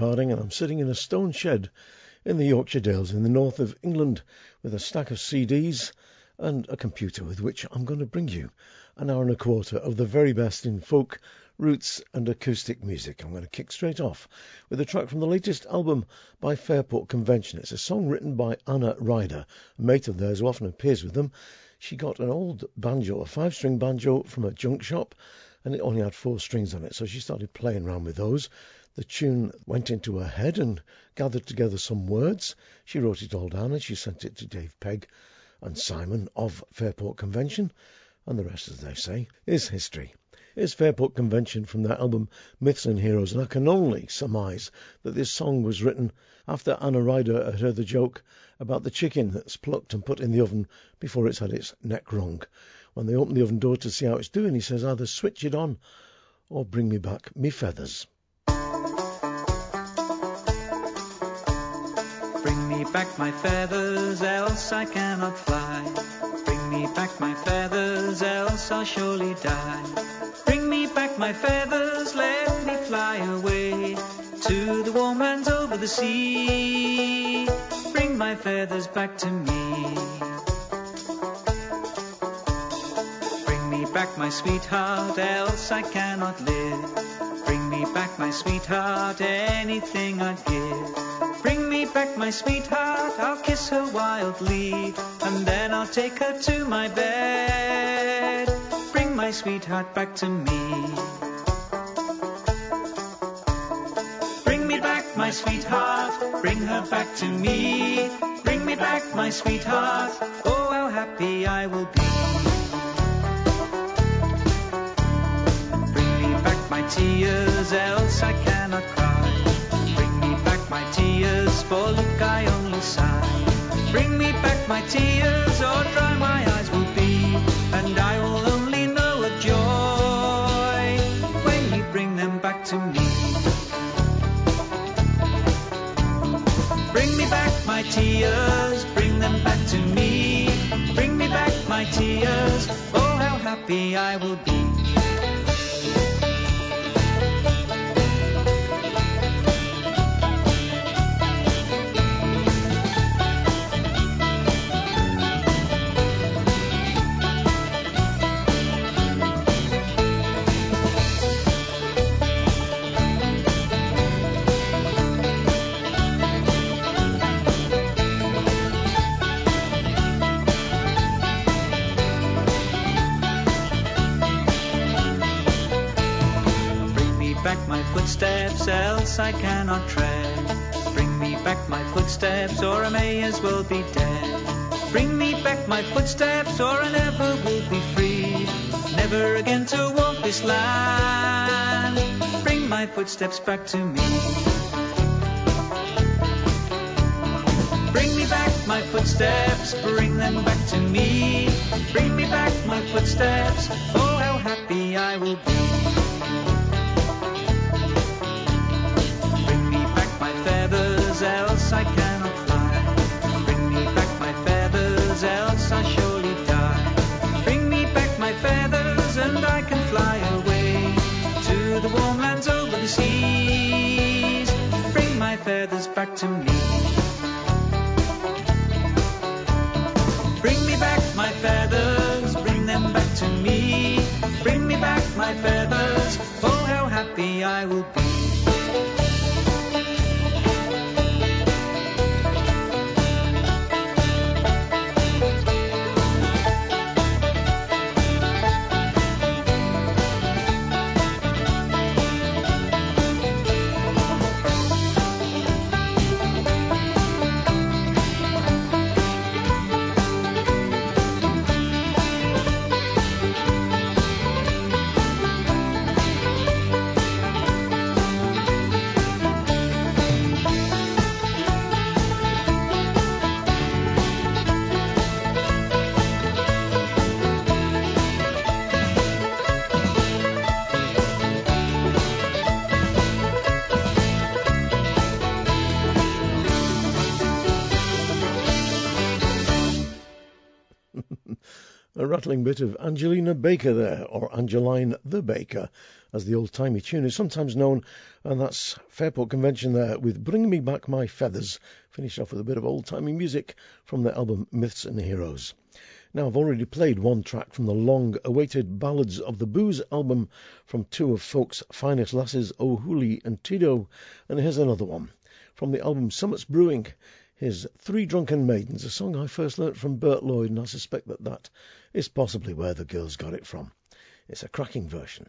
And I'm sitting in a stone shed in the Yorkshire Dales in the north of England with a stack of CDs and a computer with which I'm going to bring you an hour and a quarter of the very best in folk, roots, and acoustic music. I'm going to kick straight off with a track from the latest album by Fairport Convention. It's a song written by Anna Ryder, a mate of theirs who often appears with them. She got an old banjo, a five string banjo, from a junk shop, and it only had four strings on it, so she started playing around with those. The tune went into her head and gathered together some words. She wrote it all down and she sent it to Dave Pegg and Simon of Fairport Convention. And the rest, as they say, is history. Is Fairport Convention from their album Myths and Heroes, and I can only surmise that this song was written after Anna Ryder had heard the joke about the chicken that's plucked and put in the oven before it's had its neck wrung. When they open the oven door to see how it's doing, he says either switch it on or bring me back me feathers. Me back my feathers, else I cannot fly. Bring me back my feathers, else I'll surely die. Bring me back my feathers, let me fly away to the warm lands over the sea. Bring my feathers back to me. Bring me back my sweetheart, else I cannot live. Bring me back my sweetheart, anything I'd give. Bring me back my sweetheart, I'll kiss her wildly, and then I'll take her to my bed. Bring my sweetheart back to me. Bring me back my sweetheart, bring her back to me. Bring me back my sweetheart, oh how happy I will be. Bring me back my tears, else I cannot cry my tears, for look I only sigh. Bring me back my tears, or dry my eyes will be, and I will only know of joy when you bring them back to me. Bring me back my tears, bring them back to me. Bring me back my tears, oh how happy I will be. I cannot tread. Bring me back my footsteps, or I may as well be dead. Bring me back my footsteps, or I never will be free. Never again to walk this land. Bring my footsteps back to me. Bring me back my footsteps, bring them back to me. Bring me back my footsteps, oh how happy I will be. Feathers back to me. Bring me back my feathers, bring them back to me. Bring me back my feathers, oh how happy I will be. Rattling bit of Angelina Baker there, or Angeline the Baker, as the old timey tune is sometimes known, and that's Fairport Convention there with Bring Me Back My Feathers, finished off with a bit of old timey music from the album Myths and Heroes. Now, I've already played one track from the long awaited Ballads of the Booze album from two of folk's finest lasses, O'Hooley and Tidow, and here's another one from the album Summat's Brewin'. Here's Three Drunken Maidens, a song I first learnt from Bert Lloyd, and I suspect that that is possibly where the girls got it from. It's a cracking version.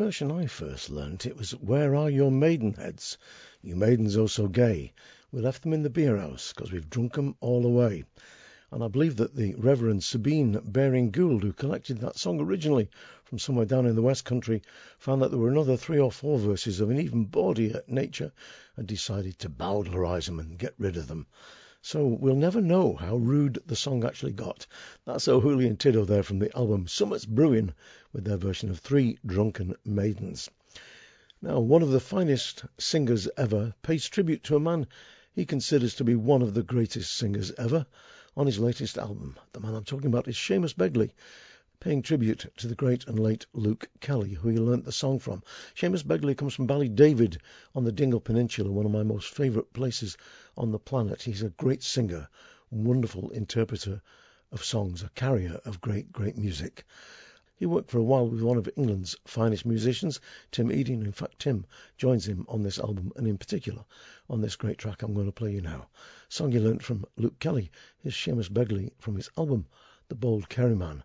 version I first learnt, it was Where Are Your Maidenheads? You maidens oh so gay. We left them in the beer house, 'cause we've drunk 'em all away. And I believe that the Reverend Sabine Baring Gould, who collected that song originally from somewhere down in the West Country, found that there were another three or four verses of an even bawdier nature and decided to bowdlerize them and get rid of them. So we'll never know how rude the song actually got. That's O'Hooley and Tidow there from the album Summat's Brewin' with their version of Three Drunken Maidens. Now, one of the finest singers ever pays tribute to a man he considers to be one of the greatest singers ever on his latest album. The man I'm talking about is Seamus Begley, paying tribute to the great and late Luke Kelly, who he learnt the song from. Seamus Begley comes from Ballydavid on the Dingle Peninsula, one of my most favourite places on the planet. He's a great singer, wonderful interpreter of songs, a carrier of great, great music. He worked for a while with one of England's finest musicians, Tim Edey. In fact, Tim joins him on this album, and in particular on this great track I'm going to play you now. Song you learnt from Luke Kelly is Seamus Begley from his album, The Bold Kerryman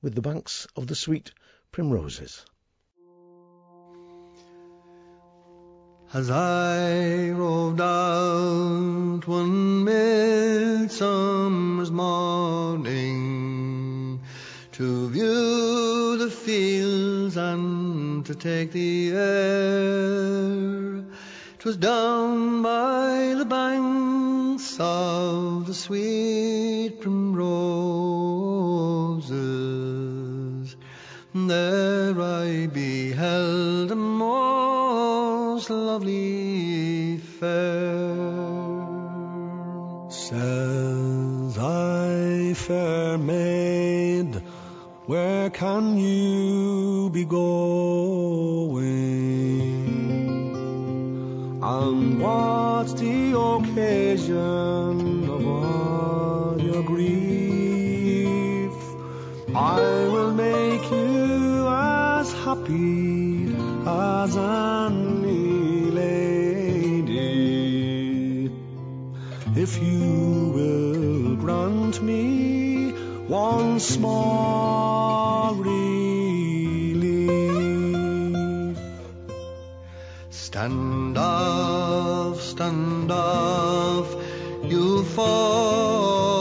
with the banks of the sweet primroses. As I rode out one midsummer's morning to view the fields and to take the air, 'twas down by the banks of the sweet primroses there I beheld a most lovely fair. Says I can you be going? And what's the occasion of all your grief? I will make you as happy as any lady if you me more relief. Stand off, stand off, you false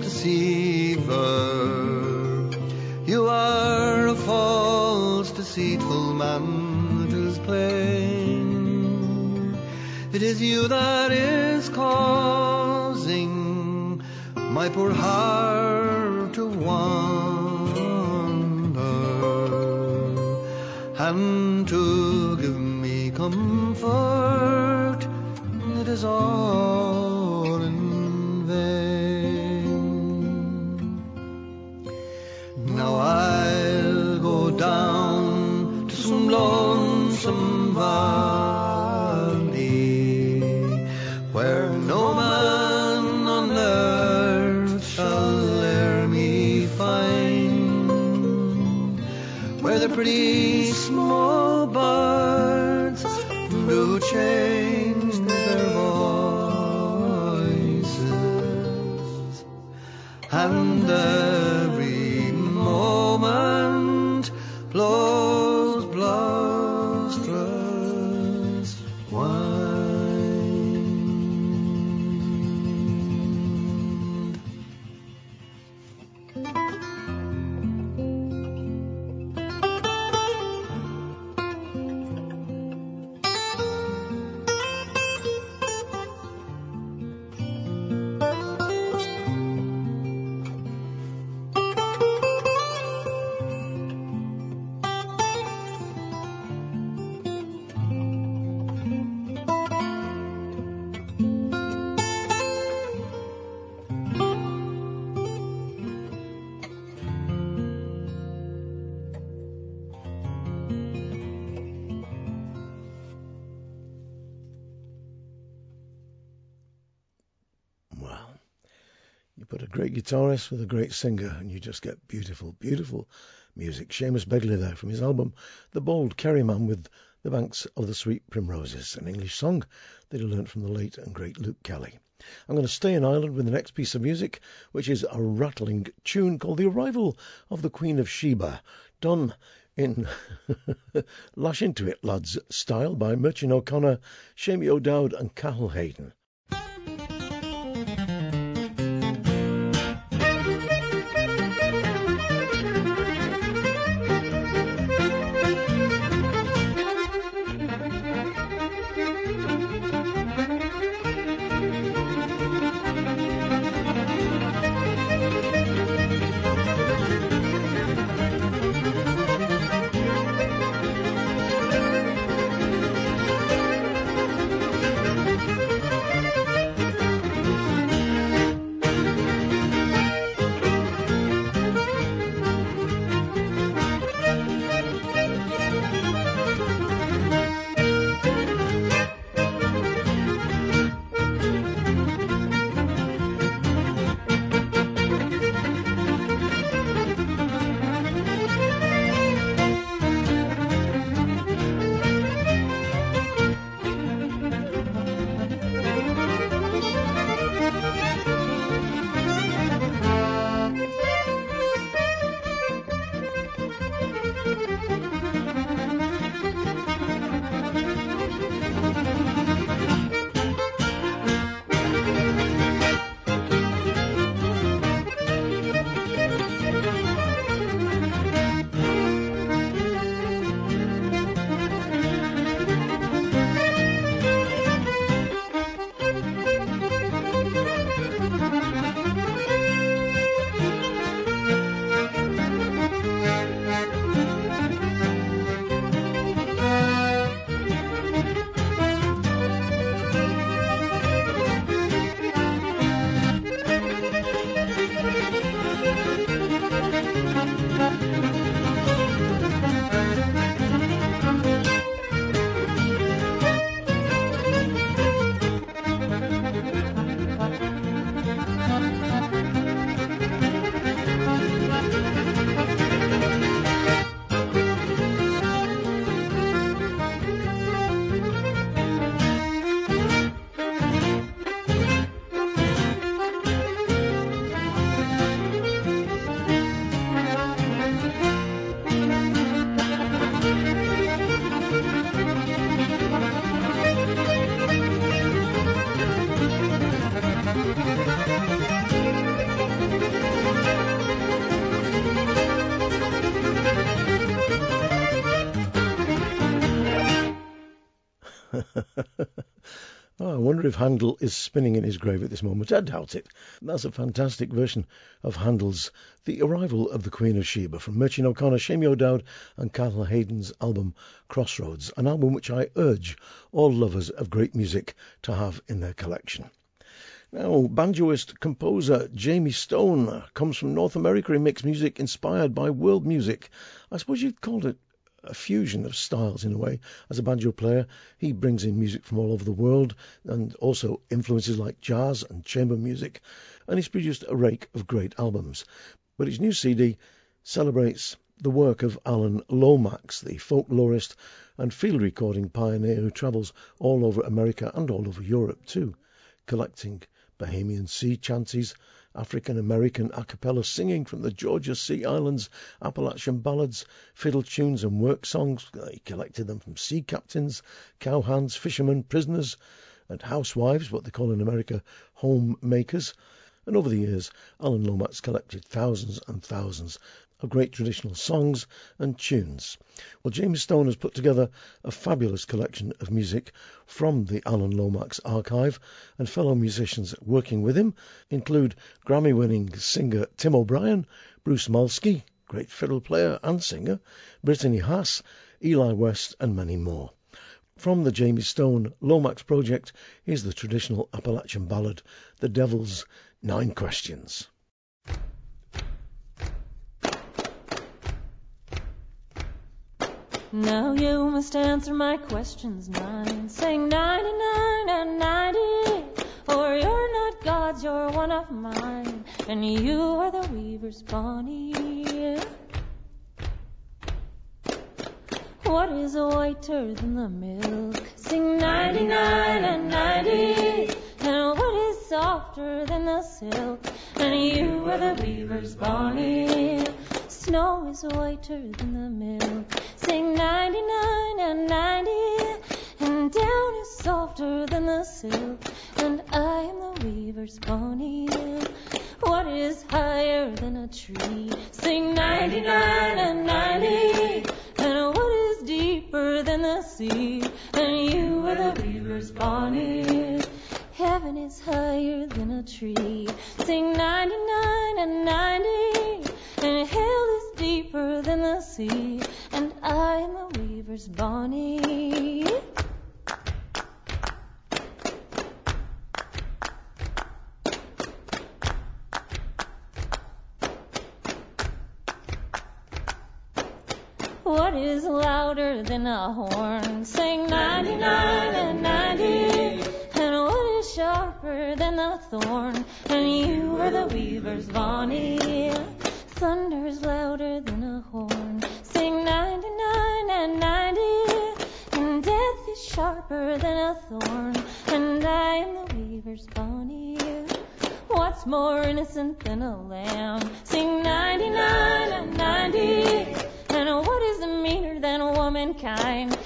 deceiver. You are a false, deceitful man, it is plain. It is you that is causing my poor heart and to give me comfort. It is all pretty small birds do change their voices, and guitarist with a great singer, and you just get beautiful, beautiful music. Seamus Begley there from his album The Bold Kerryman with The Banks of the Sweet Primroses, an English song that he learnt from the late and great Luke Kelly. I'm going to stay in Ireland with the next piece of music, which is a rattling tune called The Arrival of the Queen of Sheba, done in Lash Into It, lads style by Mairtin O'Connor, Seamie O'Dowd, and Cathal Hayden. Wonder if Handel is spinning in his grave at this moment. I doubt it. That's a fantastic version of Handel's The Arrival of the Queen of Sheba from Mairtin O'Connor, Seamie O'Dowd, and Cathal Hayden's album Crossroads, an album which I urge all lovers of great music to have in their collection. Now, banjoist composer Jayme Stone comes from North America. He makes music inspired by world music. I suppose you'd call it a fusion of styles in a way. As a banjo player, he brings in music from all over the world and also influences like jazz and chamber music, and he's produced a rake of great albums. But his new CD celebrates the work of Alan Lomax, the folklorist and field recording pioneer who travels all over America and all over Europe too, collecting Bahamian sea chanties, African American a cappella singing from the Georgia Sea Islands, Appalachian ballads, fiddle tunes, and work songs. He collected them from sea captains, cowhands, fishermen, prisoners, and housewives, what they call in America homemakers. And over the years, Alan Lomax collected thousands and thousands of great traditional songs and tunes. Well, Jayme Stone has put together a fabulous collection of music from the Alan Lomax archive, and fellow musicians working with him include Grammy winning singer Tim O'Brien, Bruce Molsky, great fiddle player and singer, Brittany Haas, Eli West, and many more. From the Jayme Stone Lomax project is the traditional Appalachian ballad, The Devil's Nine Questions. Now you must answer my questions nine. Sing 99 and 90. For you're not God's, you're one of mine. And you are the weaver's Bonnie. What is whiter than the milk? Sing 99 and 90. And what is softer than the silk? And you are the weaver's Bonnie. Snow is whiter than the milk. Sing 99 and 90. And down is softer than the silk. And I am the weaver's pony. What is higher than a tree? Sing 99 and 90. And what is deeper than the sea? And you are the weaver's Bonnie. Heaven is higher than a tree. Sing 99 and 90. And is deeper than the sea. And I am the weaver's Bonnie. What is louder than a horn? Sing 99 and 90. And what is sharper than the thorn? And you are the weaver's Bonnie. Thunder's louder than sharper than a thorn. And I am the weaver's Bonnie. What's more innocent than a lamb? Sing 99 and 90. And what is meaner than womankind?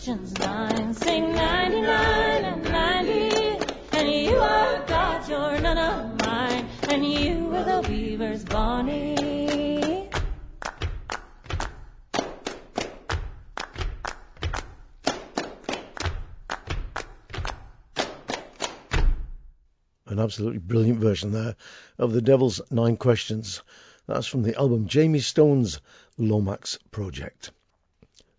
Questions nine. Sing 99 and 90. And you are God, you're none of mine. And you are the weaver's Bonnie. An absolutely brilliant version there of The Devil's Nine Questions. That's from the album Jayme Stone's Lomax Project.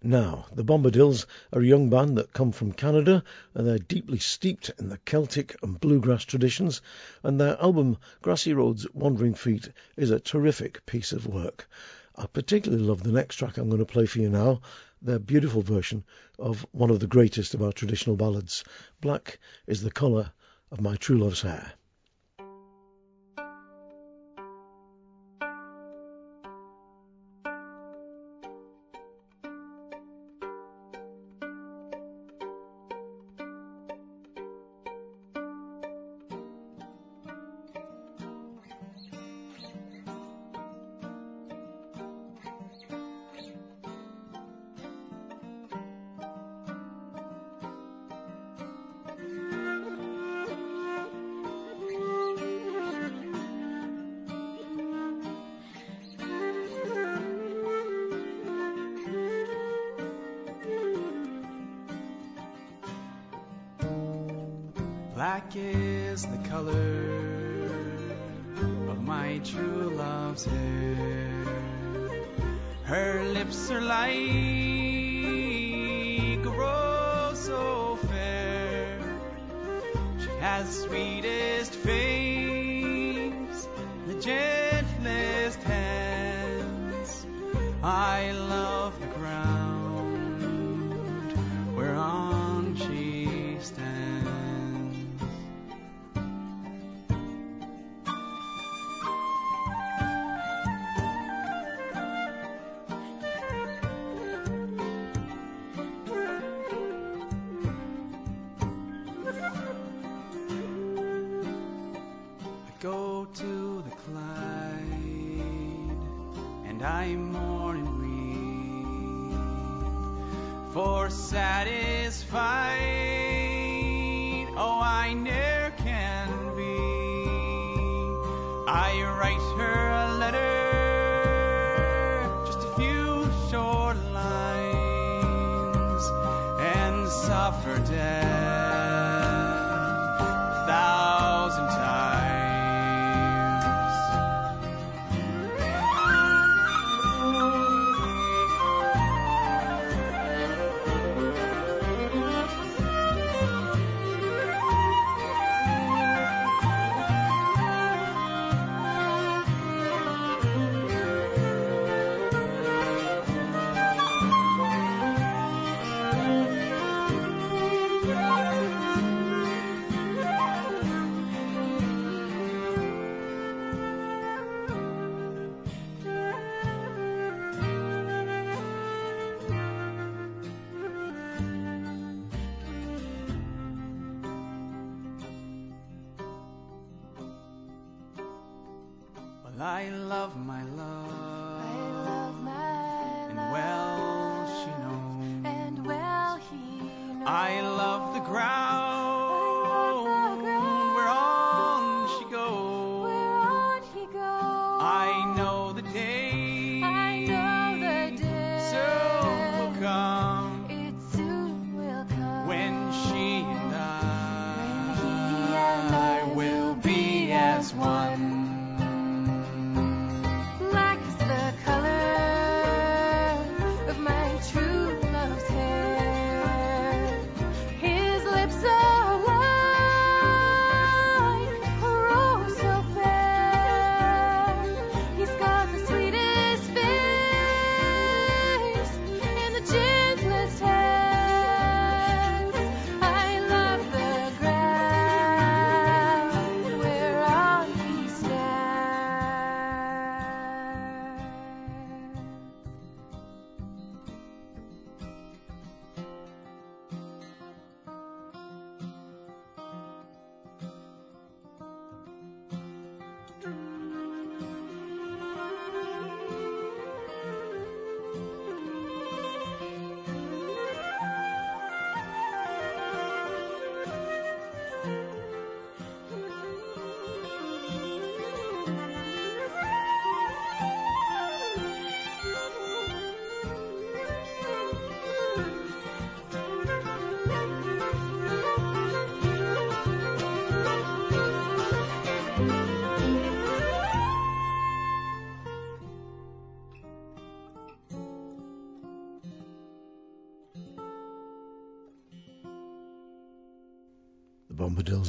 Now, the Bombadils are a young band that come from Canada and they're deeply steeped in the Celtic and bluegrass traditions, and their album Grassy Road's Wandering Feet is a terrific piece of work. I particularly love the next track I'm going to play for you now, their beautiful version of one of the greatest of our traditional ballads, Black is the Colour of my true love's hair. Black is the color of my true love's hair. Her lips are like a rose so fair. She has sweetest face, ground,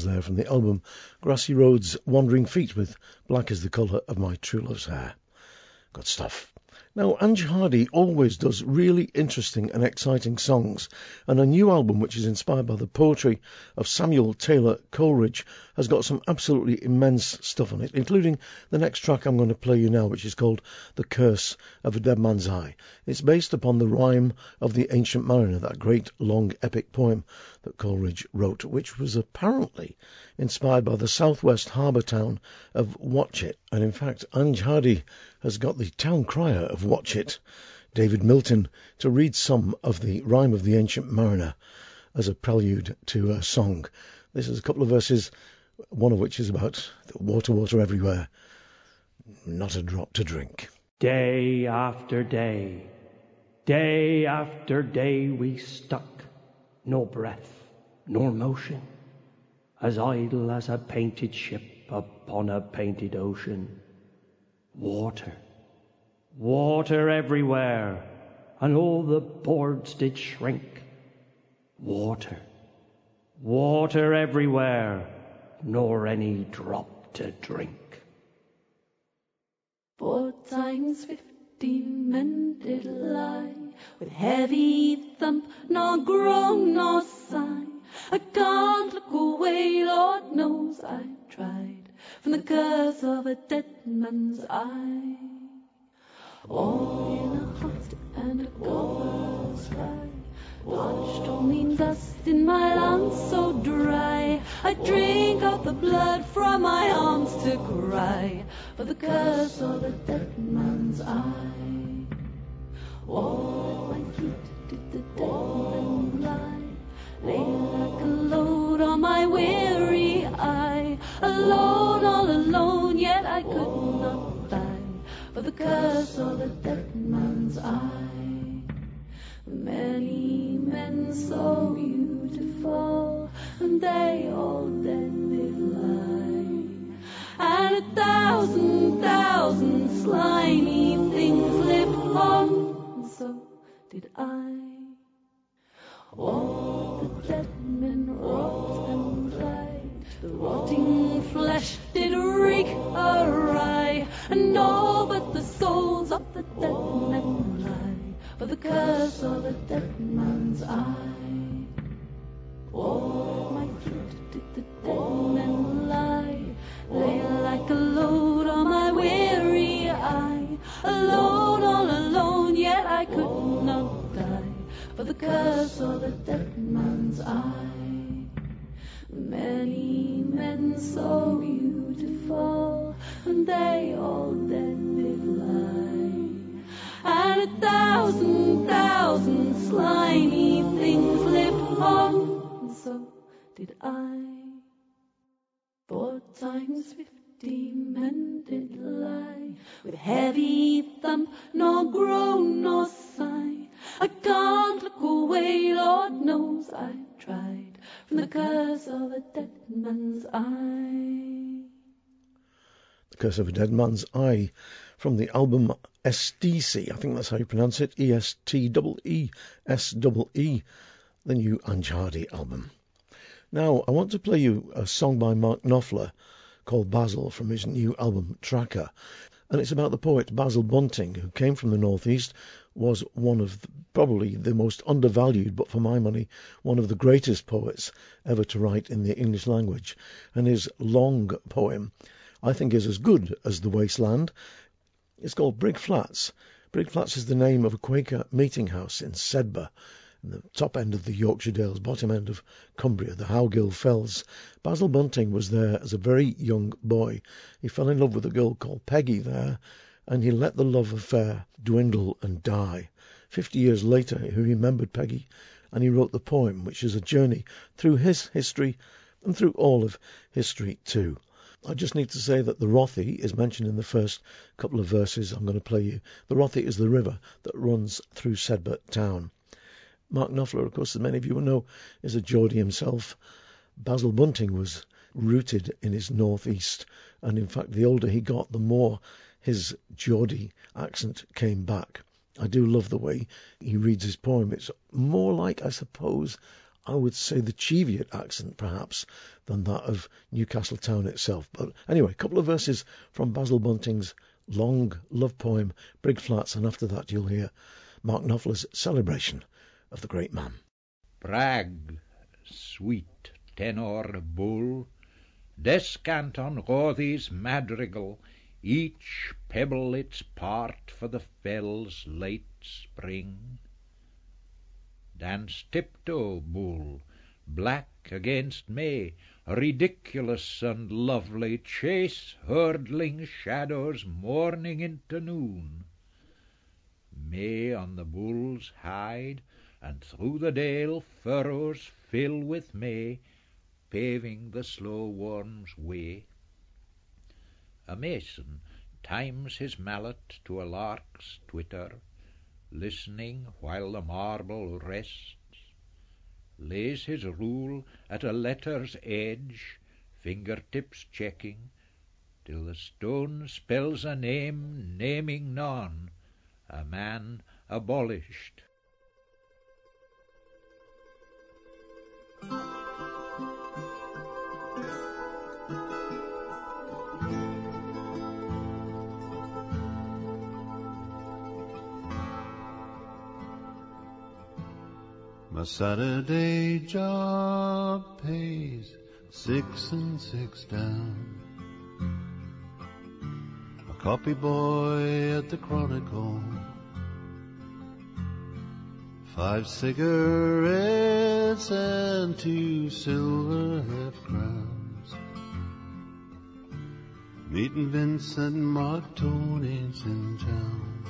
There from the album Grassy Road's Wandering Feet with Black is the Colour of My True Love's Hair. Good stuff. Now, Ange Hardy always does really interesting and exciting songs, and a new album which is inspired by the poetry of Samuel Taylor Coleridge has got some absolutely immense stuff on it, including the next track I'm going to play you now, which is called The Curse of a Dead Man's Eye. It's based upon the rhyme of the Ancient Mariner, that great long epic poem that Coleridge wrote, which was apparently inspired by the southwest harbour town of Watchet. And in fact, Ange Hardy has got the town crier of Watchet, David Milton, to read some of the rhyme of the Ancient Mariner as a prelude to a song. This is a couple of verses, one of which is about water, water everywhere, not a drop to drink. Day after day, day after day we stuck, no breath nor motion, as idle as a painted ship upon a painted ocean. Water, water everywhere, and all the boards did shrink. Water, water everywhere, nor any drop to drink. Four times fifteen men did lie, with heavy thump, nor groan nor sigh. I can't look away, Lord knows I tried, from the curse of a dead man's eye. All in a hot and a cold sky, washed only in dust in my lungs so dry. I drink of the blood from my arms to cry for the curse of a dead man's eye. All my feet did the dead lie, lay like a load on my weary eye. Alone, all alone, yet I could not die for the curse of the dead man's eye. Many men so beautiful, and they all dead did lie. And a thousand, thousand slimy things lived on, and so did I. All the rotting flesh did reek awry, and all but the souls of the dead men lie, for the curse of the dead man's eye. All my feet did the dead men lie, lay like a load on my weary eye. Alone, all alone, yet I could not die, for the curse of the dead man's eye. Many men so beautiful, and they all dead did lie. And a thousand, thousand slimy things lived on, and so did I. Four times fifty men did lie, with heavy thump, nor groan nor sigh. I can't look away, Lord knows I tried, the curse of a dead man's eye. The Curse of a Dead Man's Eye from the album Esteesee. I think that's how you pronounce it. E S T E E S E E, the new Ange Hardy album. Now, I want to play you a song by Mark Knopfler called Basil from his new album Tracker. And it's about the poet Basil Bunting, who came from the Northeast, was one of the, probably the most undervalued, but for my money, one of the greatest poets ever to write in the English language. And his long poem, I think, is as good as The Wasteland. It's called Briggflatts. Brig Flats is the name of a Quaker meeting house in Sedbergh, in the top end of the Yorkshire Dales, bottom end of Cumbria, the Howgill Fells. Basil Bunting was there as a very young boy. He fell in love with a girl called Peggy there, and he let the love affair dwindle and die. Fifty years later, he remembered Peggy, and he wrote the poem, which is a journey through his history and through all of history too. I just need to say that the Rawthey is mentioned in the first couple of verses I'm going to play you. The Rawthey is the river that runs through Sedbergh town. Mark Knopfler, of course, as many of you will know, is a Geordie himself. Basil Bunting was rooted in his northeast, and in fact, the older he got, the more his Geordie accent came back. I do love the way he reads his poem. It's more like, I suppose, I would say the Cheviot accent, perhaps, than that of Newcastle town itself. But anyway, a couple of verses from Basil Bunting's long love poem, Briggflatts, and after that you'll hear Mark Knopfler's celebration of the great man. Brag, sweet tenor bull, descant on Rawthey's madrigal, each pebble its part for the fell's late spring. Dance tiptoe, bull, black against May, ridiculous and lovely, chase hurdling shadows morning into noon. May on the bull's hide, and through the dale furrows fill with May, paving the slow worm's way. A mason times his mallet to a lark's twitter, listening while the marble rests. lays his rule at a letter's edge, finger-tips checking, till the stone spells a name naming none, a man abolished. My Saturday job pays six and six down. A copy boy at the Chronicle. Five cigarettes and two silver half crowns. Meeting Vincent Mark Toney's in town.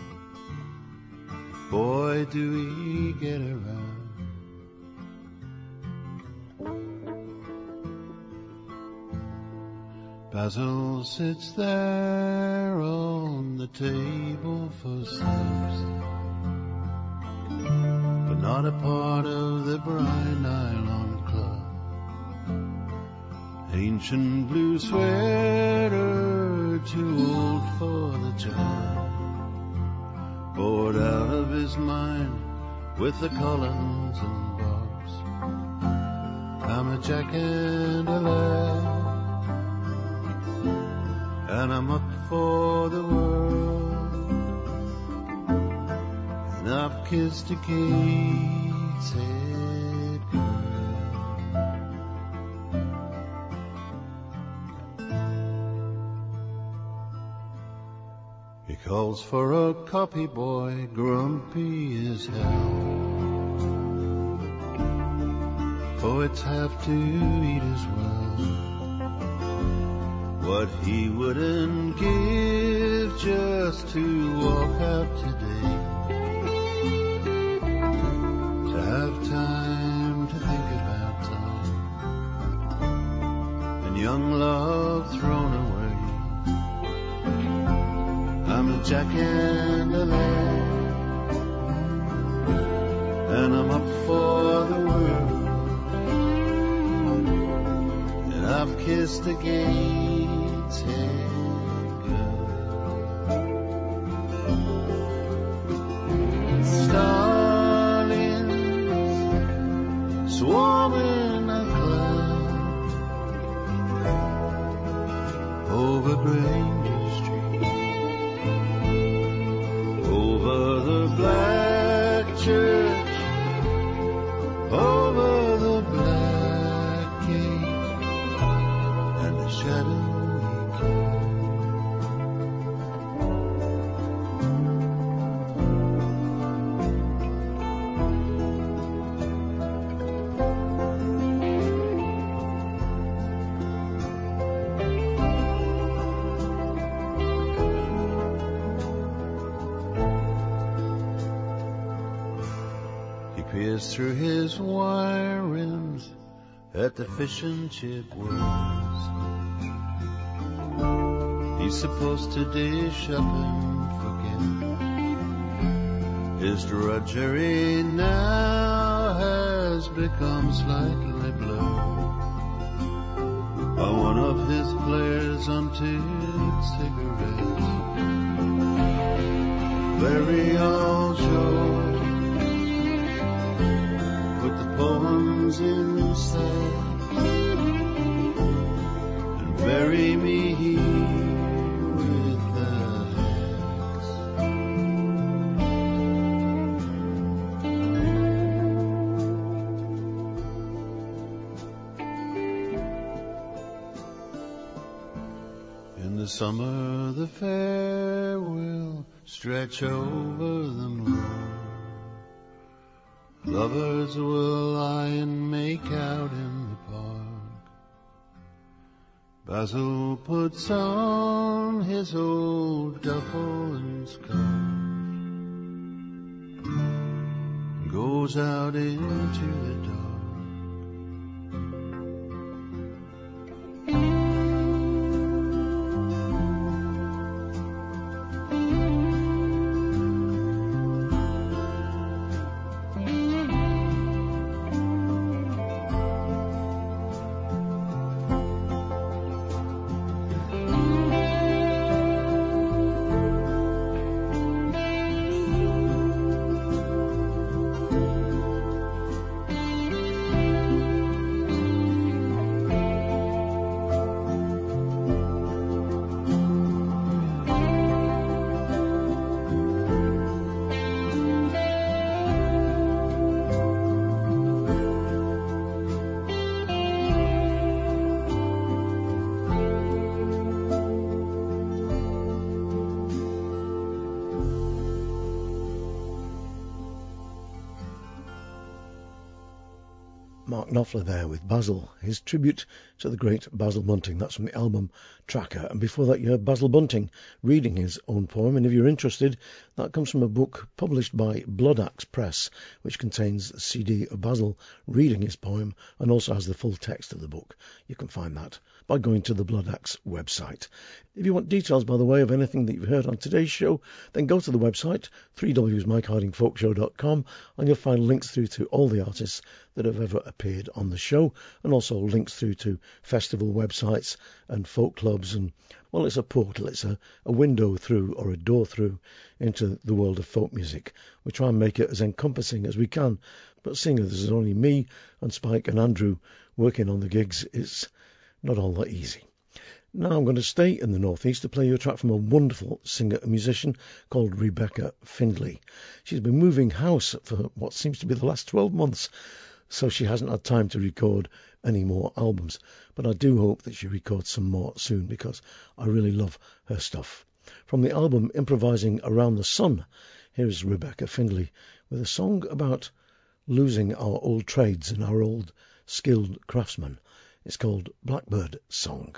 Boy, do we get around. Basil sits there on the table for steps, but not a part of the bright nylon club. Ancient blue sweater, too old for the job. Bored out of his mind with the Collins and Bobs. I'm a jack and a lad and I'm up for the world. And I've kissed a Gateshead girl. He calls for a copy boy, grumpy as hell. Poets have to eat as well what he wouldn't give just to walk out today. To have time to think about time and young love thrown away. I'm a jack and a lad, and I'm up for the world. And I've kissed a gate's at the fish and chip worms. He's supposed to dish up and forget. His drudgery now has become slightly blurred by one of his Players untipped cigarettes. Very short summer, the fair will stretch over the moon. Lovers will lie and make out in the park. Basil puts on his old duffel and scarf. Goes out into the dark. Knopfler there with Basil, his tribute to the great Basil Bunting. That's from the album Tracker. And before that, you heard Basil Bunting reading his own poem. And if you're interested, that comes from a book published by Bloodaxe Press, which contains a CD of Basil reading his poem and also has the full text of the book. You can find that by going to the Bloodaxe website. If you want details, by the way, of anything that you've heard on today's show, then go to the website, 3wsmikehardingfolkshow.com, and you'll find links through to all the artists that have ever appeared on the show, and also links through to festival websites and folk clubs. And, well, it's a portal, it's a, a window through or a door through into the world of folk music. We try and make it as encompassing as we can, but seeing as there's only me and Spike and Andrew working on the gigs, it's not all that easy. Now I'm going to stay in the Northeast to play you a track from a wonderful singer and musician called Rebekah Findlay. She's been moving house for what seems to be the last 12 months, so she hasn't had time to record any more albums. But I do hope that she records some more soon because I really love her stuff. From the album Improvising Around the Sun, here's Rebekah Findlay with a song about losing our old trades and our old skilled craftsmen. It's called Blackbird Song.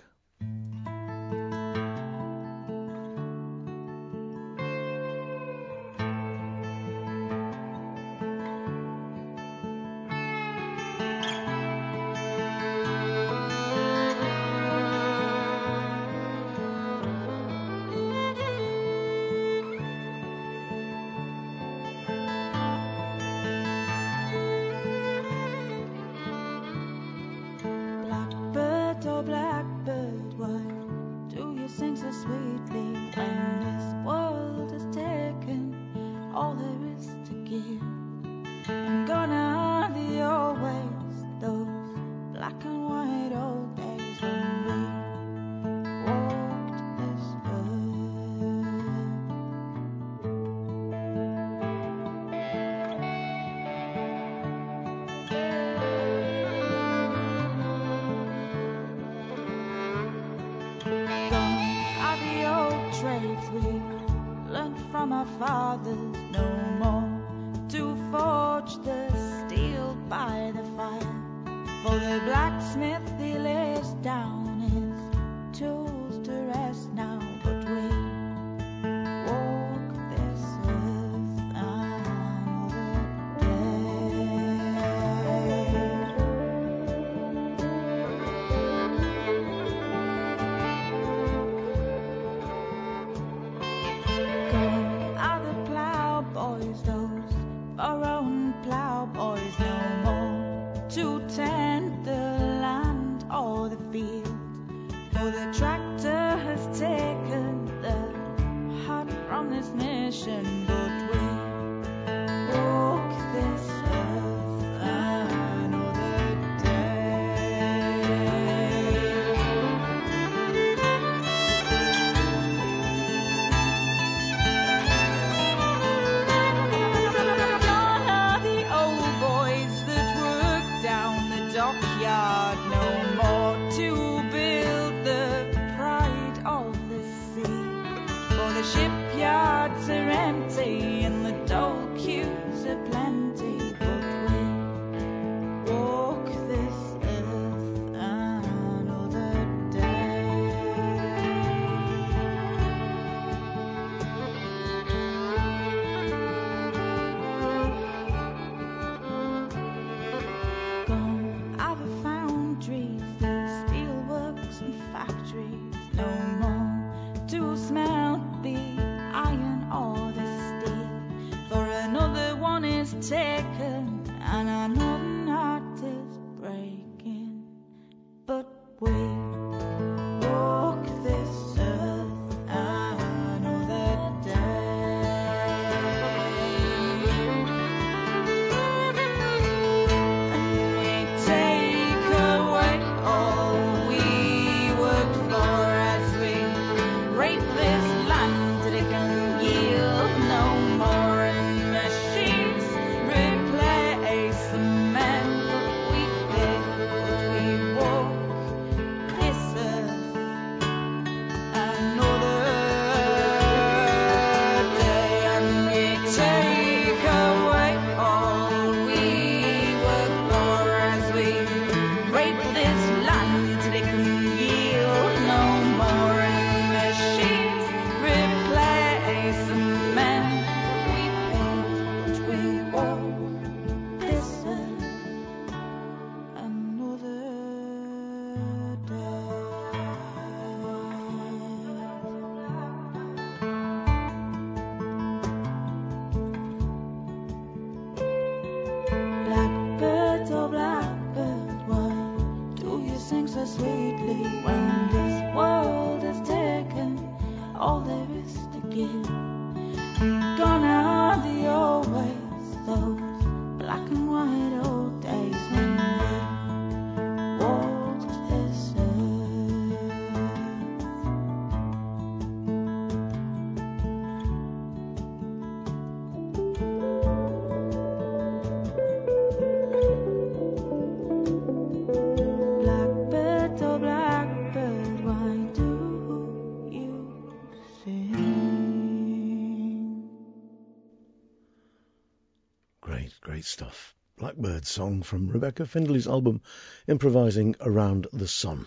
Blackbird song from Rebekah Findlay's album Improvising Around the Sun.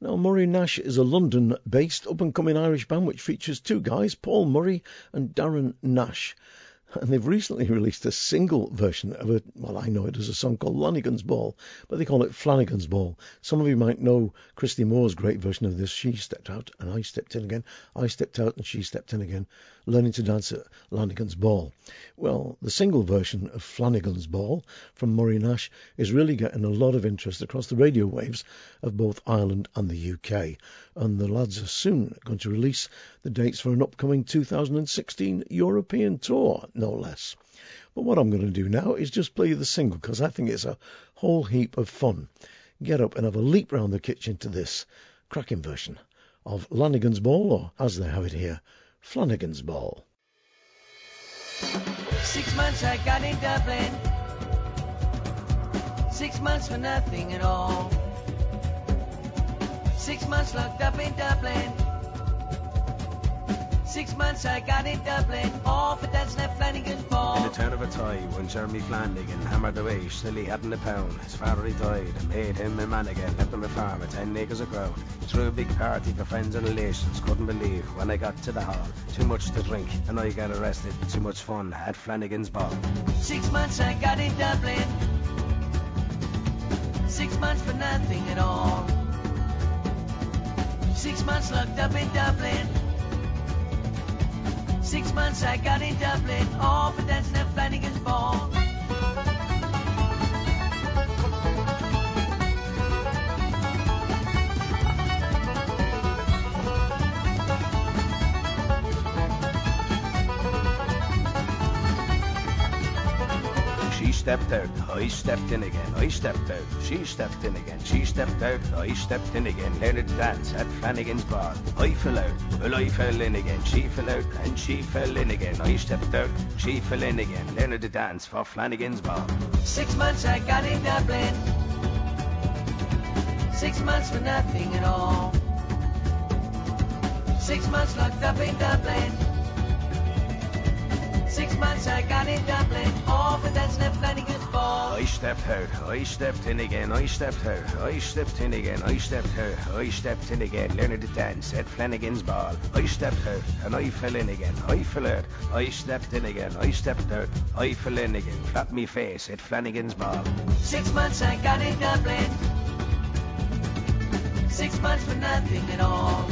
Now, Murray Nash is a London based up and coming Irish band which features two guys, Paul Murray and Darren Nash and they've recently released a single version of it. Well, I know it as a song called Lanigan's Ball, but they call it Flanagan's Ball. Some of you might know Christy Moore's great version of this. She stepped out and I stepped in again. I stepped out and she stepped in again, learning to dance at Lanigan's Ball. Well, the single version of Flanagan's Ball from Murray Nash is really getting a lot of interest across the radio waves of both Ireland and the UK. And the lads are soon going to release the dates for an upcoming 2016 European tour no less. But what I'm going to do now is just play you the single because I think it's a whole heap of fun. Get up and have a leap round the kitchen to this cracking version of Lanigan's Ball, or as they have it here, Flanagan's Ball. Six months I got in Dublin. Six months for nothing at all. Six months locked up in Dublin. Six months I got in Dublin, all for dancing at Flanagan's Ball. In the town of a Athy, when Jeremy Flanagan hammered away, still he hadn't a pound. His father he died and made him a man again, left him a farm with ten acres of ground. Threw a big party for friends and relations, couldn't believe when I got to the hall. Too much to drink, and I got arrested. Too much fun at Flanagan's Ball. Six months I got in Dublin. Six months for nothing at all. Six months locked up in Dublin. Six months I got in Dublin, all for dancing at Flanagan's Ball. Stepped out, I stepped in again. I stepped out, she stepped in again. She stepped out, I stepped in again. Learned to dance at Flanagan's Bar. I fell out, well I fell in again. She fell out and she fell in again. I stepped out, she fell in again. Learned to dance for Flanagan's Bar. Six months I got in Dublin. Six months for nothing at all. Six months locked up in Dublin. Six months I got in Dublin, all for dancing at Flanagan's Ball. I stepped out, I stepped in again, I stepped out, I stepped in again, I stepped out, I stepped in again, learning to dance at Flanagan's Ball. I stepped out and I fell in again, I fell out, I stepped in again, I stepped out, I fell in again, flat me face at Flanagan's Ball. Six months I got in Dublin. Six months for nothing at all.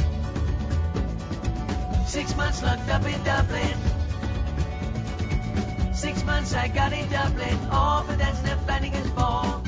Six months locked up in Dublin. Six months I got in Dublin, all for dancing at Flanagan's Ball.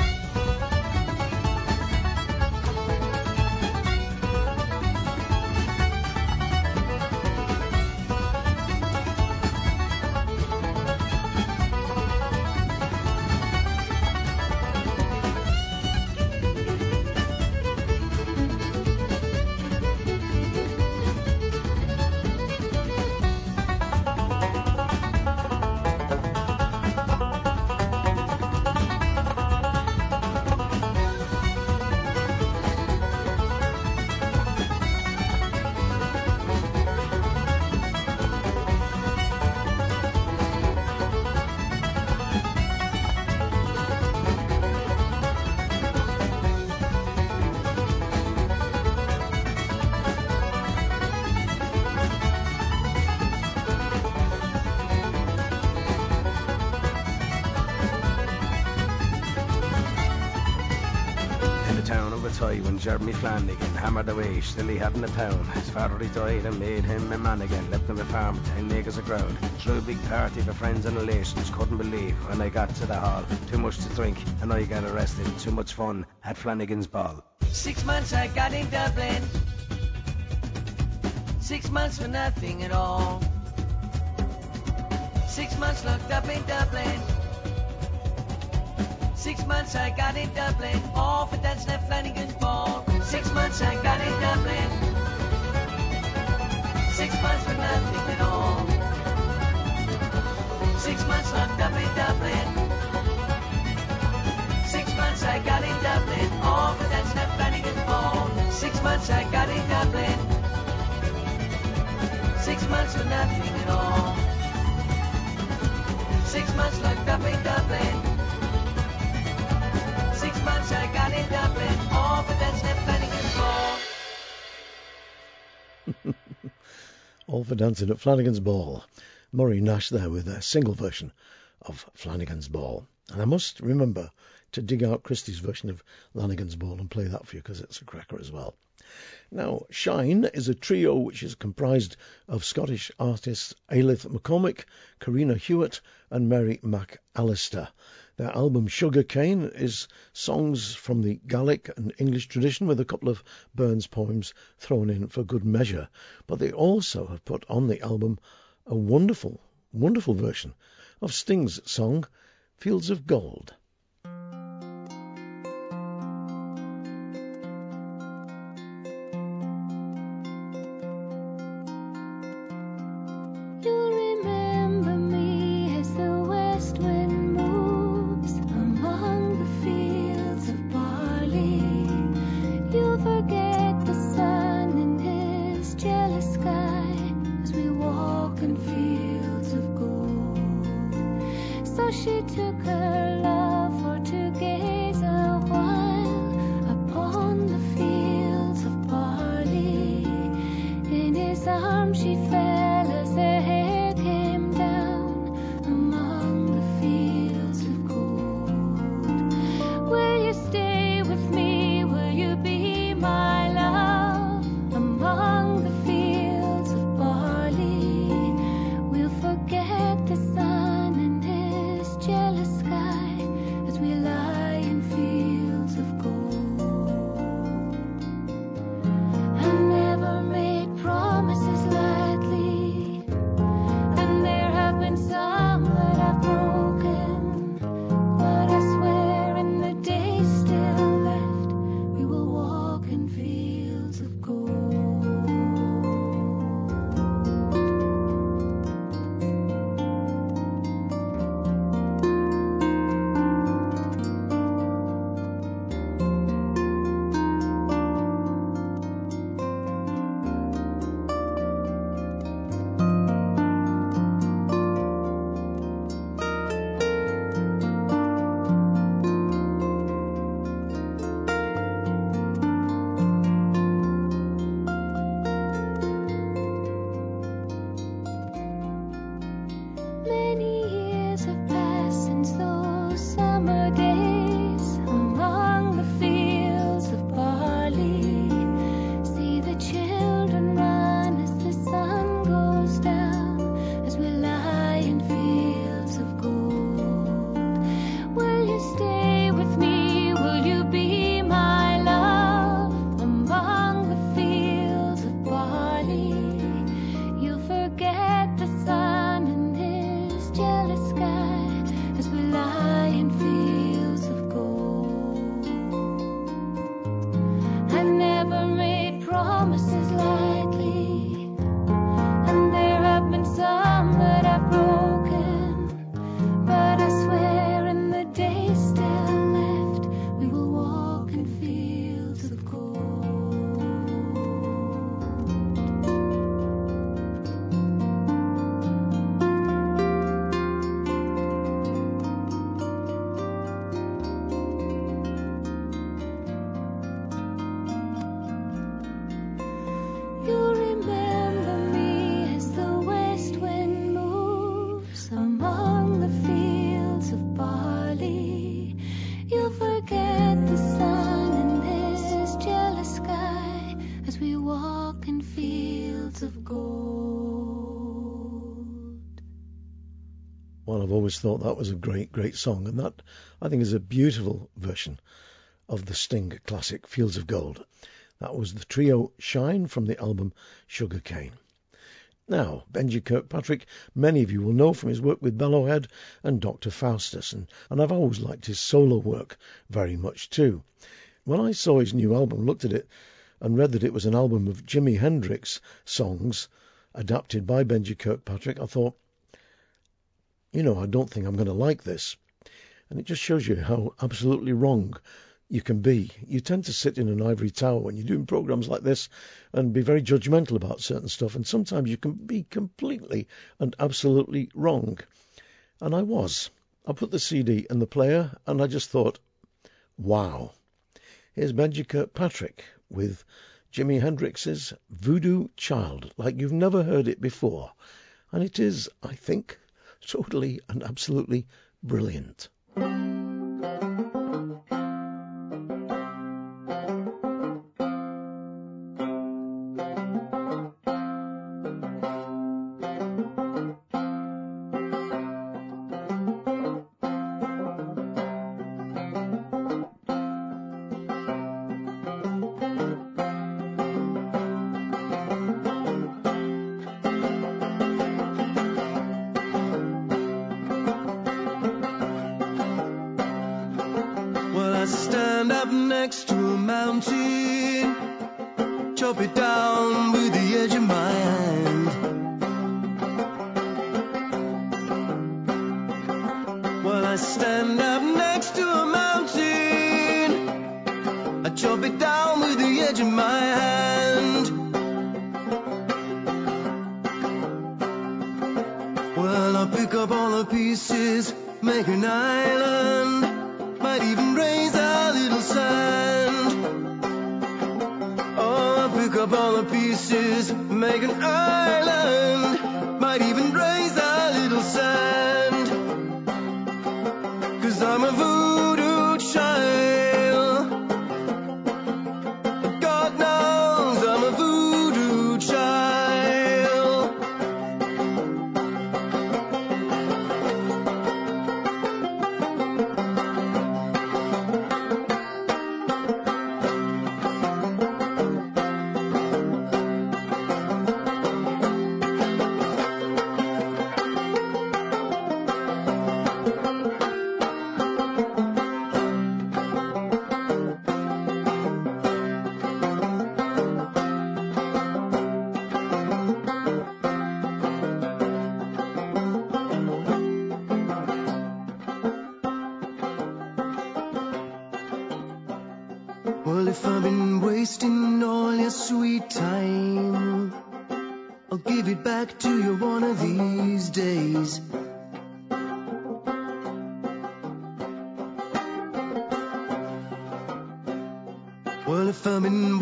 Jeremy Flanagan hammered away, still he hadn't a pound. His father he died and made him a man again, left him a farm ten acres of ground. Threw a big party for friends and relations, couldn't believe when I got to the hall. Too much to drink, and I got arrested. Too much fun at Flanagan's Ball. Six months I got in Dublin. Six months for nothing at all. Six months locked up in Dublin. Six months I got in Dublin, all for dancing at Flanagan's Ball. Six months I got in Dublin. Six months for nothing at all. Six months locked up in Dublin. Six months I got in Dublin, all for dancing at Flanagan's Ball. Six months I got in Dublin. Six months for nothing at all. Six months locked up in Dublin. All for dancing at Flanagan's Ball. Murray Nash there with a single version of Flanagan's Ball. And I must remember to dig out Christy's version of Flanagan's Ball and play that for you because it's a cracker as well. Now, Shine is a trio which is comprised of Scottish artists Alyth McCormack, Corrina Hewat, and Mary McAllister. Their album Sugarcane is songs from the Gaelic and English tradition with a couple of Burns poems thrown in for good measure. But they also have put on the album a wonderful, wonderful version of Sting's song Fields of Gold. Always thought that was a great, great song, and that I think is a beautiful version of the Sting classic Fields of Gold. That was the trio Shine from the album Sugarcane. Now, Benji Kirkpatrick, many of you will know from his work with Bellowhead and Dr. Faustus, and, and I've always liked his solo work very much too. When I saw his new album, looked at it, and read that it was an album of Jimi Hendrix songs adapted by Benji Kirkpatrick, I thought, you know, I don't think I'm going to like this. And it just shows you how absolutely wrong you can be. You tend to sit in an ivory tower when you're doing programs like this and be very judgmental about certain stuff, and sometimes you can be completely and absolutely wrong. And I was. I put the CD in the player and I just thought, wow. Here's Benji Kirkpatrick with Jimi Hendrix's Voodoo Child, like you've never heard it before. And it is, I think, totally and absolutely brilliant.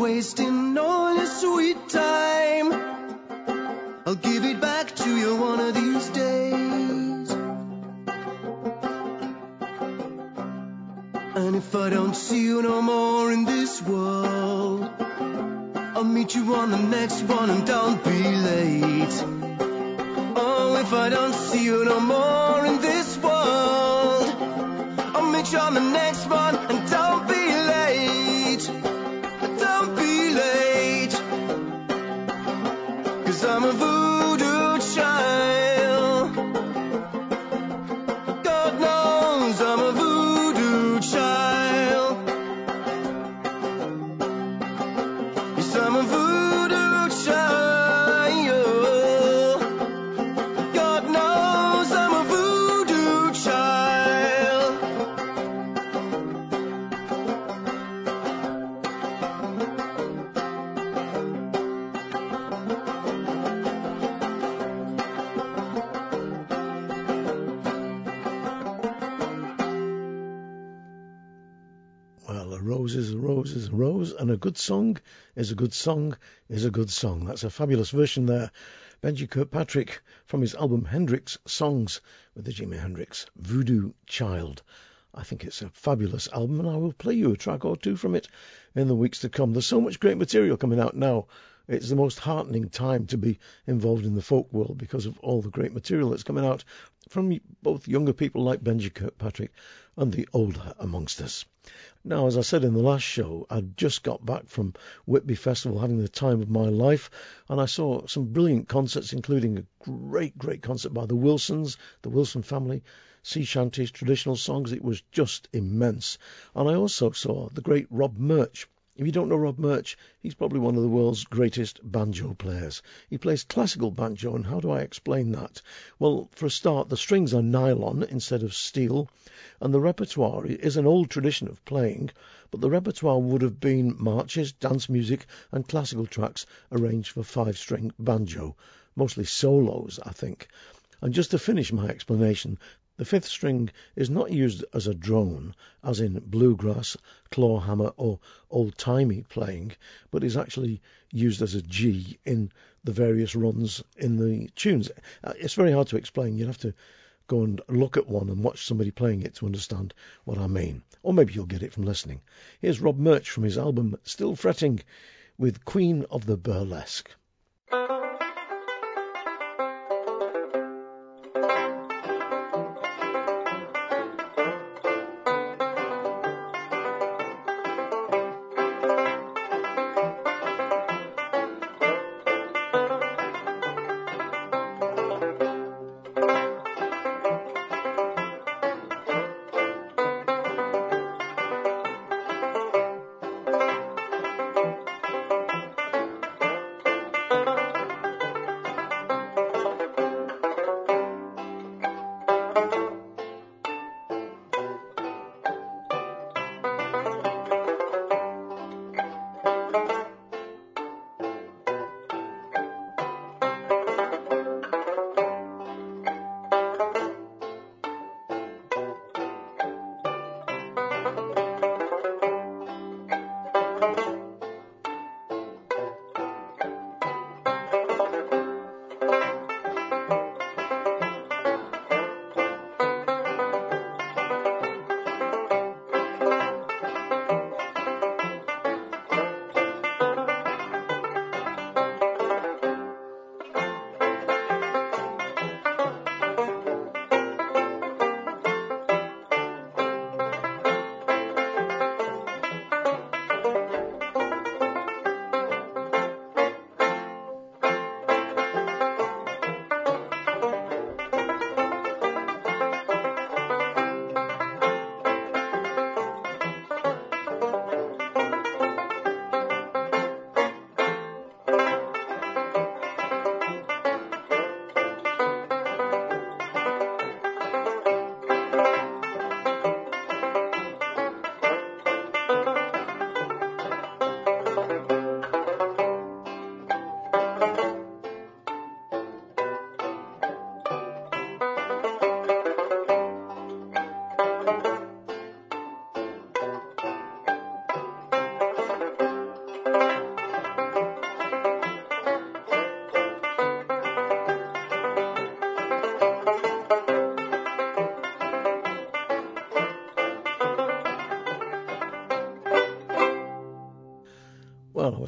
Wasting good song is a good song is a good song. That's a fabulous version there. Benji Kirkpatrick from his album Hendrix Songs with the Jimi Hendrix Voodoo Child. I think it's a fabulous album, and I will play you a track or two from it in the weeks to come. There's so much great material coming out now. It's the most heartening time to be involved in the folk world because of all the great material that's coming out from both younger people like Benji Kirkpatrick and the older amongst us. Now, as I said in the last show, I'd just got back from Whitby Festival having the time of my life, and I saw some brilliant concerts, including a great, great concert by the Wilsons, the Wilson family, sea shanties, traditional songs. It was just immense. And I also saw the great Rob Murch. If you don't know Rob Murch, he's probably one of the world's greatest banjo players. He plays classical banjo, and how do I explain that? Well, for a start, the strings are nylon instead of steel, and the repertoire is an old tradition of playing, but the repertoire would have been marches, dance music, and classical tracks arranged for five string banjo, mostly solos, I think. And just to finish my explanation, The fifth string is not used as a drone, as in bluegrass, clawhammer, or old timey playing, but is actually used as a G in the various runs in the tunes. Uh, it's very hard to explain. You'd have to go and look at one and watch somebody playing it to understand what I mean. Or maybe you'll get it from listening. Here's Rob Murch from his album Still Fretting with Queen of the Burlesque.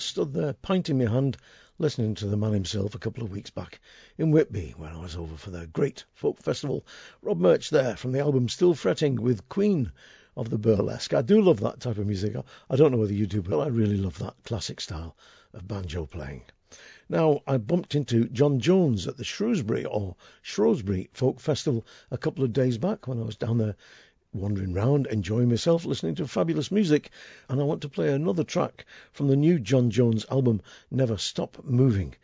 Stood there, pint in my hand, listening to the man himself a couple of weeks back in Whitby when I was over for the great folk festival. Rob Murch there from the album Still Fretting with Queen of the Burlesque. I do love that type of music. I don't know whether you do, but I really love that classic style of banjo playing. Now, I bumped into John Jones at the Shrewsbury or Shrewsbury Folk Festival a couple of days back when I was down there wandering round, enjoying myself, listening to fabulous music, and I want to play another track from the new John Jones album, Never Stop Moving.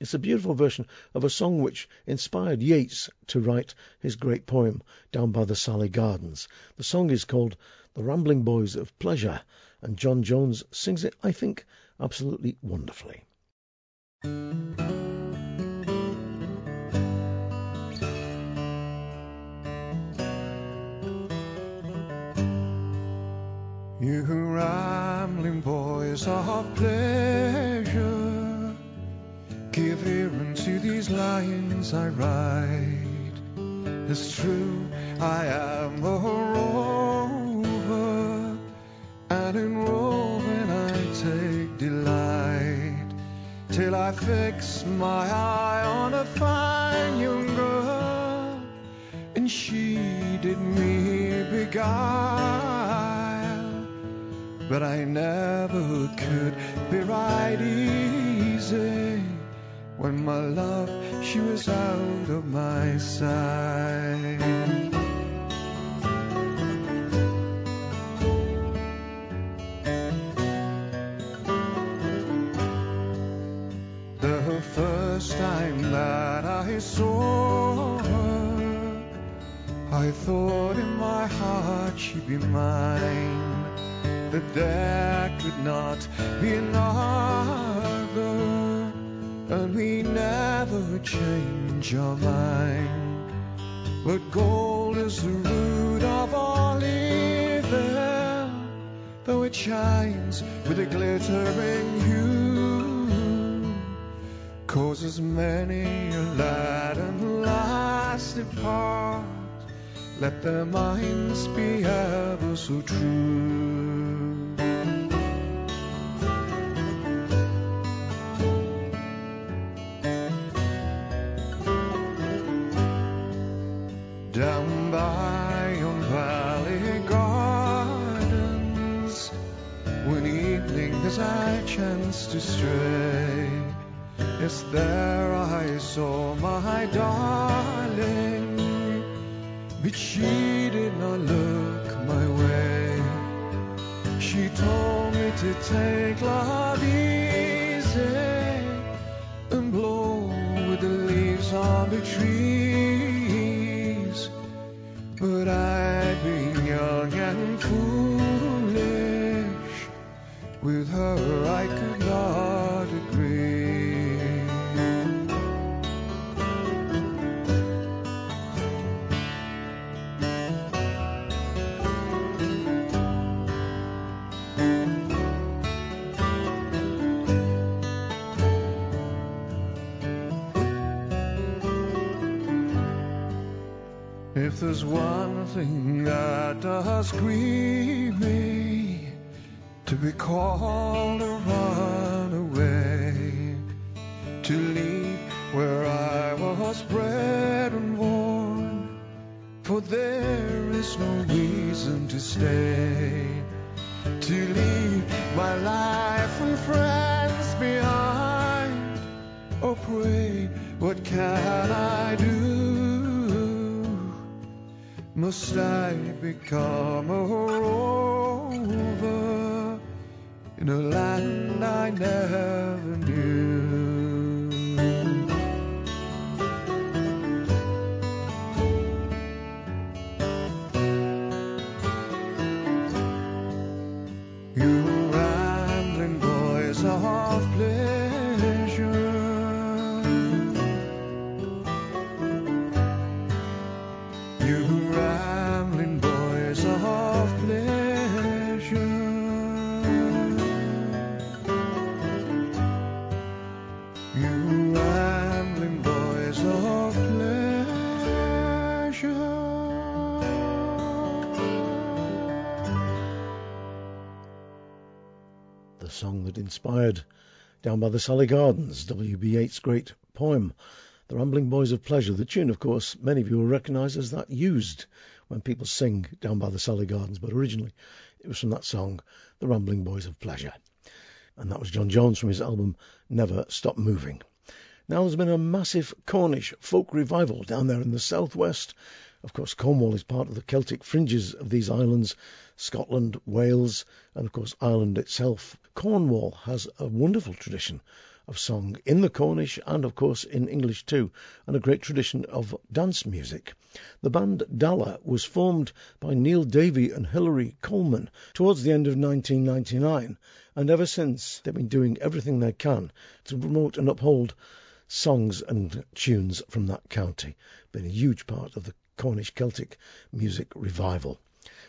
It's a beautiful version of a song which inspired Yeats to write his great poem, Down by the Sally Gardens. The song is called The Rambling Boys of Pleasure, and John Jones sings it, I think, absolutely wonderfully. You rambling boys of pleasure, give ear unto these lines I write. It's true, I am a rover, and in roving I take delight, till I fix my eye on a fine young girl, and she did me beguile but I never could be right easy when my love she was out of my sight. The first time that I saw her, I thought in my heart she'd be mine that there could not be another, and we never change our mind. But gold is the root of all evil, though it shines with a glittering hue, causes many a lad and lass depart. Let their minds be ever so true. Chanced to stray, yes, there I saw my darling, but she did not look my way. She told me to take love easy and blow with the leaves on the trees. But I'd been young and foolish. With her I could not agree. If there's one thing that does grieve me, to be called a runaway, to leave where I was bred and born, for there is no reason to stay, to leave my life and friends behind. Oh, pray, what can I do? Must I become a rover in a land I never knew? Inspired Down by the Sally Gardens, W.B. Yeats' great poem, The Rambling Boys of Pleasure. The tune, of course, many of you will recognise as that used when people sing Down by the Sally Gardens, but originally it was from that song, The Rambling Boys of Pleasure. And that was John Jones from his album Never Stop Moving. Now there's been a massive Cornish folk revival down there in the southwest. Of course, Cornwall is part of the Celtic fringes of these islands, Scotland, Wales, and of course Ireland itself. Cornwall has a wonderful tradition of song in the Cornish and of course in English too, and a great tradition of dance music. The band Dalla was formed by Neil Davey and Hilary Coleman towards the end of 1999, and ever since they've been doing everything they can to promote and uphold songs and tunes from that county. Been a huge part of the Cornish Celtic music revival.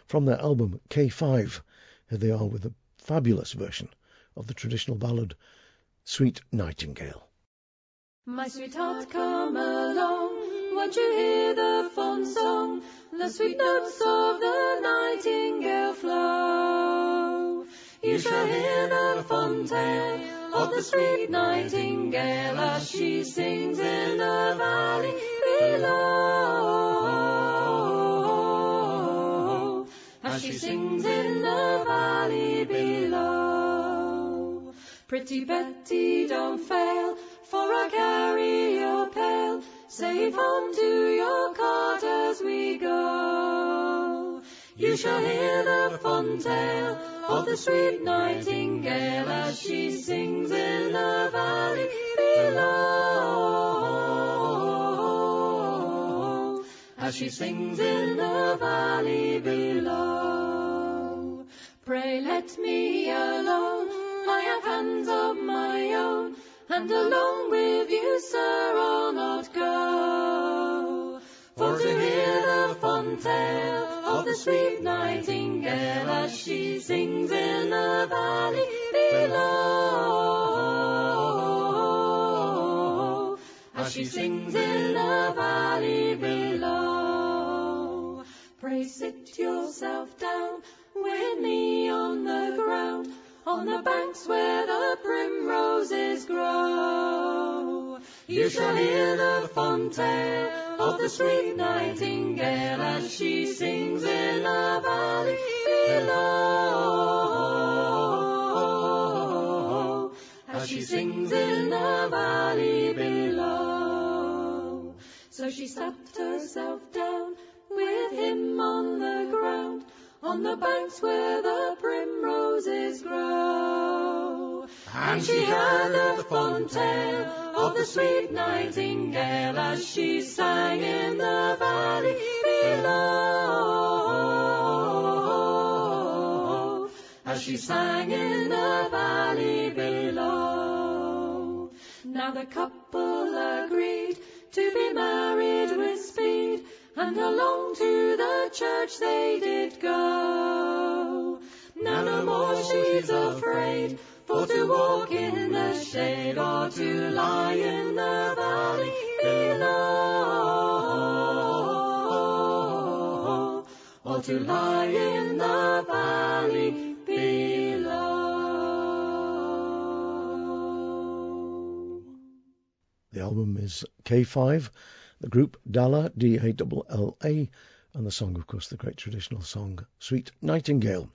From their album K5, here they are with a fabulous version of the traditional ballad Sweet Nightingale. My sweetheart, come along. Won't you hear the fond song? The sweet notes of the nightingale flow. You shall hear the fond tale of the sweet nightingale as she sings in the valley below. As she sings in the valley below. Pretty Betty, don't fail, for I carry your pail, safe home to your cot as we go. You shall hear the fond tale of the sweet nightingale as she sings in the valley below. As she sings in the valley below. Pray let me alone. I have hands of my own, and along with you, sir, I'll not go. For to hear the fond tale of the sweet nightingale as she sings in the valley below. As she sings in the valley below. Pray sit yourself down with me on the ground, on the banks where the primroses grow. You shall hear the fond tale of the sweet nightingale as she sings in the valley below. As she sings in the valley below. So she sat herself down with him on the ground, on the banks where the primroses grow. And she heard the fond tale of the sweet nightingale as she sang in the valley below. As she sang in the valley below. Now the couple agreed to be married with speed, and along to the church they did go. Now no more she's afraid for to walk in the shade or to lie in the valley below, or to lie in the valley below. The album is K5, the group Dalla, D-A-L-L-A, and the song, of course, the great traditional song, Sweet Nightingale.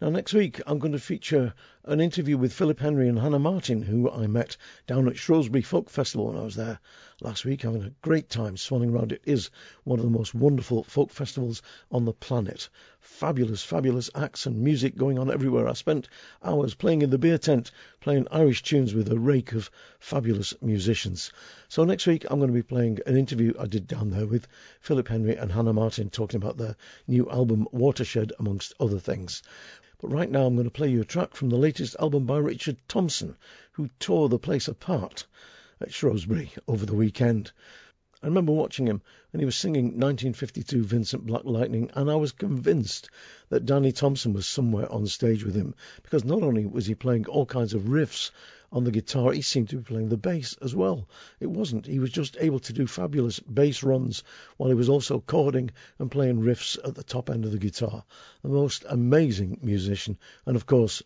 Now, next week, I'm going to feature an interview with Philip Henry and Hannah Martin, who I met down at Shrewsbury Folk Festival when I was there last week, having a great time swanning around. It is one of the most wonderful folk festivals on the planet. Fabulous, fabulous acts and music going on everywhere. I spent hours playing in the beer tent, playing Irish tunes with a rake of fabulous musicians. So next week, I'm going to be playing an interview I did down there with Philip Henry and Hannah Martin, talking about their new album, Watershed, amongst other things. But right now, I'm going to play you a track from the latest album by Richard Thompson, who tore the place apart at Shrewsbury over the weekend. I remember watching him, and he was singing 1952 Vincent Black Lightning, and I was convinced that Danny Thompson was somewhere on stage with him, because not only was he playing all kinds of riffs on the guitar, he seemed to be playing the bass as well. It wasn't. He was just able to do fabulous bass runs while he was also chording and playing riffs at the top end of the guitar. The most amazing musician, and of course,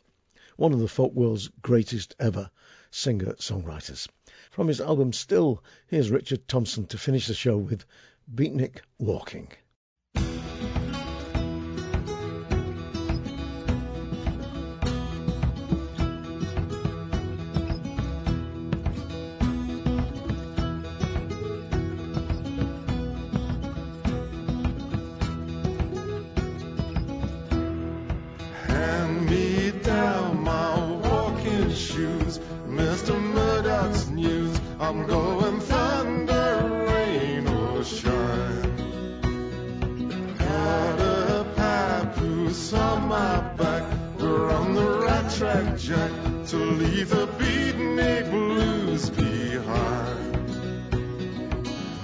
one of the folk world's greatest ever singer-songwriters. From his album Still, here's Richard Thompson to finish the show with Beatnik Walking. Jack, to leave the beatnik blues behind.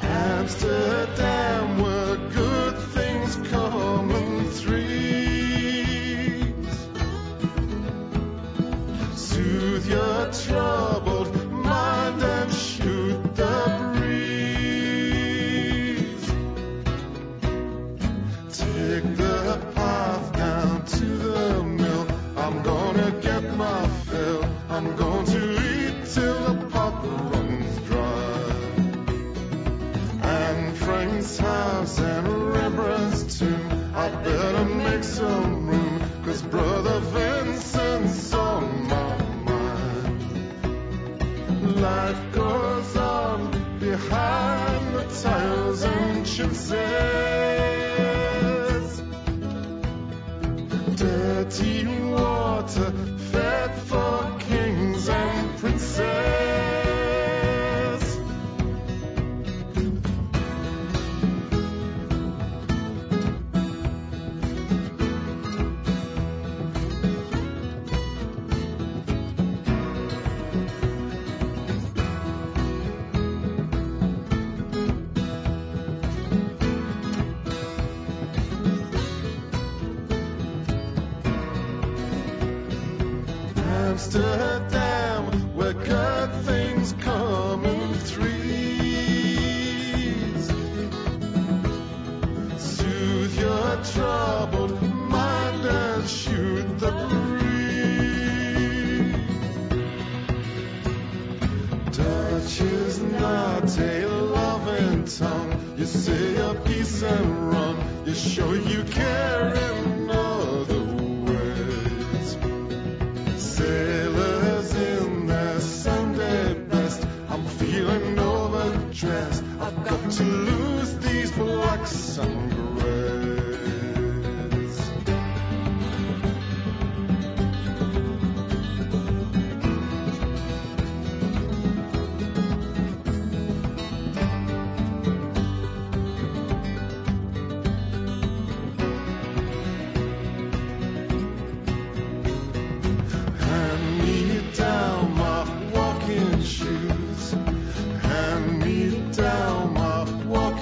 Amsterdam, where good things come in threes. Soothe your troubled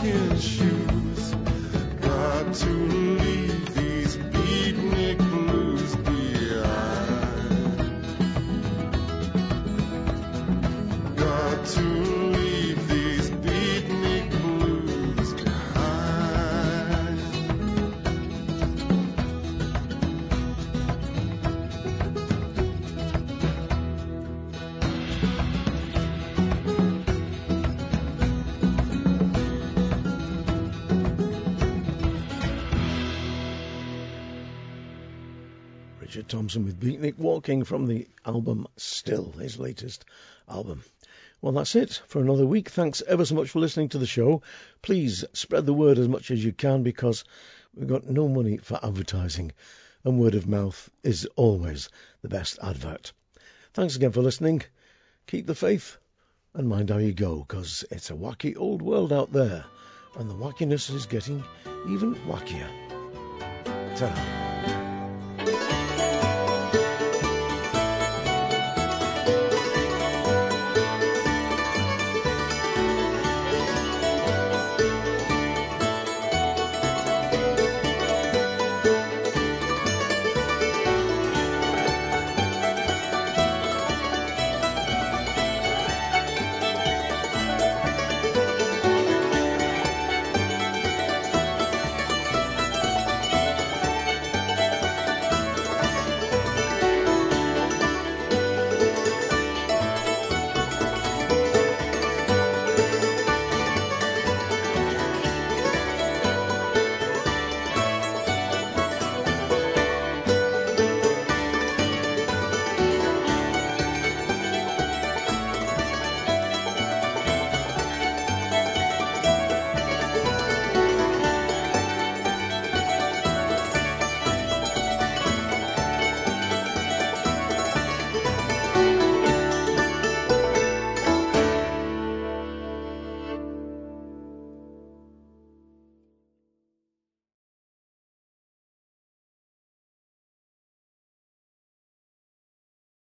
walking shoes. Got to Thompson with Beatnik Walking from the album Still, his latest album. Well, that's it for another week. Thanks ever so much for listening to the show. Please spread the word as much as you can because we've got no money for advertising, and word of mouth is always the best advert. Thanks again for listening. Keep the faith and mind how you go because it's a wacky old world out there, and the wackiness is getting even wackier. ta